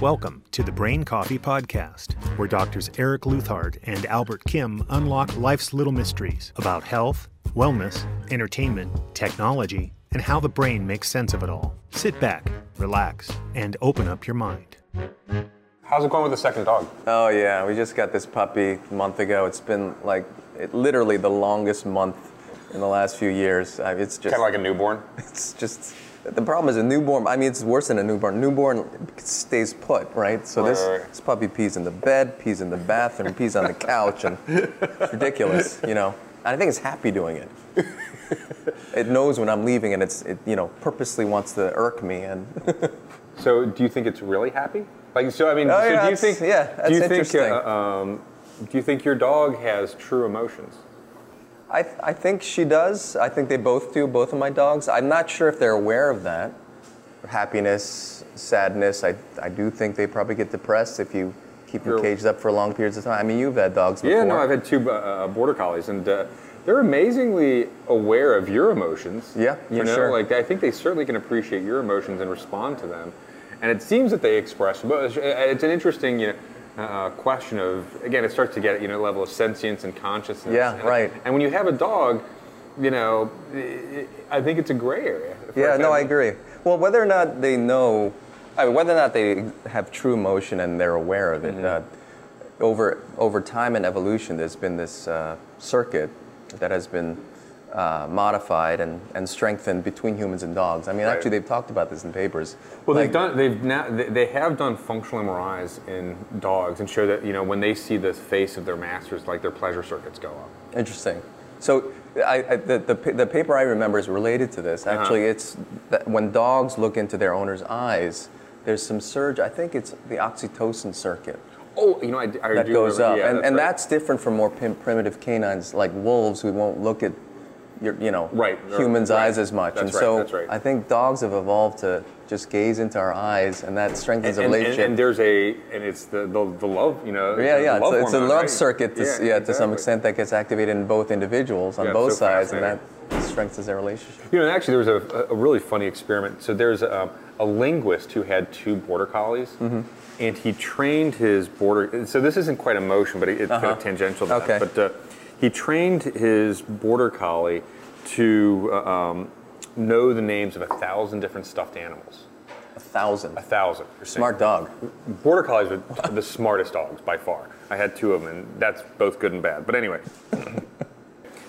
Welcome to the Brain Coffee Podcast, where doctors Eric Leuthardt and Albert Kim unlock life's little mysteries about health, wellness, entertainment, technology, and how the brain makes sense of it all. Sit back, relax, and open up your mind. How's it going with the second dog? Oh yeah, we just got this puppy a month ago. It's been like it, literally the longest month in the last few years. I, it's just Kind of like a newborn. it's just the problem is a newborn. I mean, it's worse than a newborn. Newborn stays put, right? So this, Right, right, right. this puppy pees in the bed, pees in the bathroom, pees on the couch, and it's ridiculous, you know. And I think it's happy doing it. it knows when I'm leaving, and it's it, you know purposely wants to irk me, and So, do you think it's really happy? Like, so I mean, Oh, so yeah, do you think? yeah, do that's you think? interesting. Uh, um, do you think your dog has true emotions? I, I think she does. I think they both do, both of my dogs. I'm not sure if they're aware of that. Happiness, sadness. I, I do think they probably get depressed if you keep them caged up for long periods of time. I mean, you've had dogs before. Yeah, no, I've had two uh, uh, border collies, and uh, they're amazingly aware of your emotions. Yeah, you for know, sure. like I think they certainly can appreciate your emotions and respond to them. And it seems that they express. But it's an interesting, you know, uh, question of again, it starts to get you know level of sentience and consciousness. Yeah, and, right. And when you have a dog, you know, i I think it's a gray area. Yeah, no, I agree. Well, whether or not they know, I mean, whether or not they have true emotion and they're aware of it, Mm-hmm. uh, over over time and evolution, there's been this uh, circuit that has been uh, modified and, and strengthened between humans and dogs. I mean, Right. actually, they've talked about this in papers. Well, Like- they've done. They've now. They have done functional MRIs in dogs and show that you know when they see the face of their masters, like their pleasure circuits go up. Interesting. So I, I, the, the, the paper I remember is related to this. Uh-huh. Actually, it's that when dogs look into their owner's eyes, there's some surge. I think it's the oxytocin circuit Oh, you know, I, I that goes remember- up, yeah, and, that's and right. that's different from more prim- primitive canines like wolves who won't look at your, you know, Right, humans' right. eyes as much. That's and right, so. I think dogs have evolved to just gaze into our eyes, and that strengthens And, the and, relationship. and there's a and it's the the, the love you know. yeah, yeah, it's, a- it's a love right? circuit, to, s- yeah, to some extent that gets activated in both individuals on Yeah, both so sides, and that strengthens their relationship. You know, actually, there was a, a really funny experiment. So there's a, a linguist who had two border collies, Mm-hmm. and he trained his border. So this isn't quite emotion, but it- it's kind of Uh-huh. tangential to Okay. that. But uh, he trained his border collie to uh, um, know the names of a thousand different stuffed animals. A thousand. A thousand. Smart dog. Border collies are the smartest dogs by far. I had two of them, and that's both good and bad. But anyway.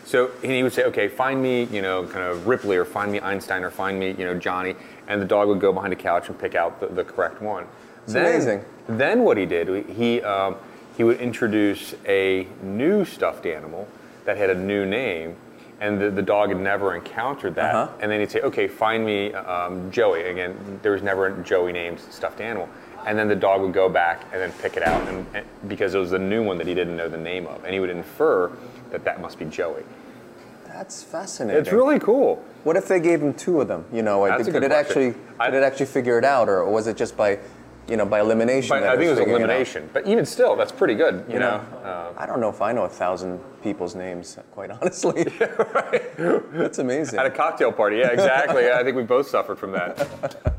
So he would say, okay, find me, you know, kind of Ripley, or find me Einstein, or find me, you know, Johnny, and the dog would go behind a couch and pick out the, the correct one. It's amazing. Then what he did, he um, he would introduce a new stuffed animal that had a new name, and the, the dog had never encountered that. Uh-huh. And then he'd say, okay, find me um, Joey. Again, there was never a Joey named stuffed animal. And then the dog would go back and then pick it out, and, and because it was the new one that he didn't know the name of, and he would infer that that must be Joey. That's fascinating. It's really cool. What if they gave him two of them? You know, That's a could good it actually question. I- did it actually figure it out, or was it just by, you know, by elimination? But that I think it was figuring out? elimination. But even still, that's pretty good. You, You know. know, Uh, I don't know if I know a thousand people's names, quite honestly. That's amazing. at a cocktail party, yeah, exactly. I think we both suffered from that.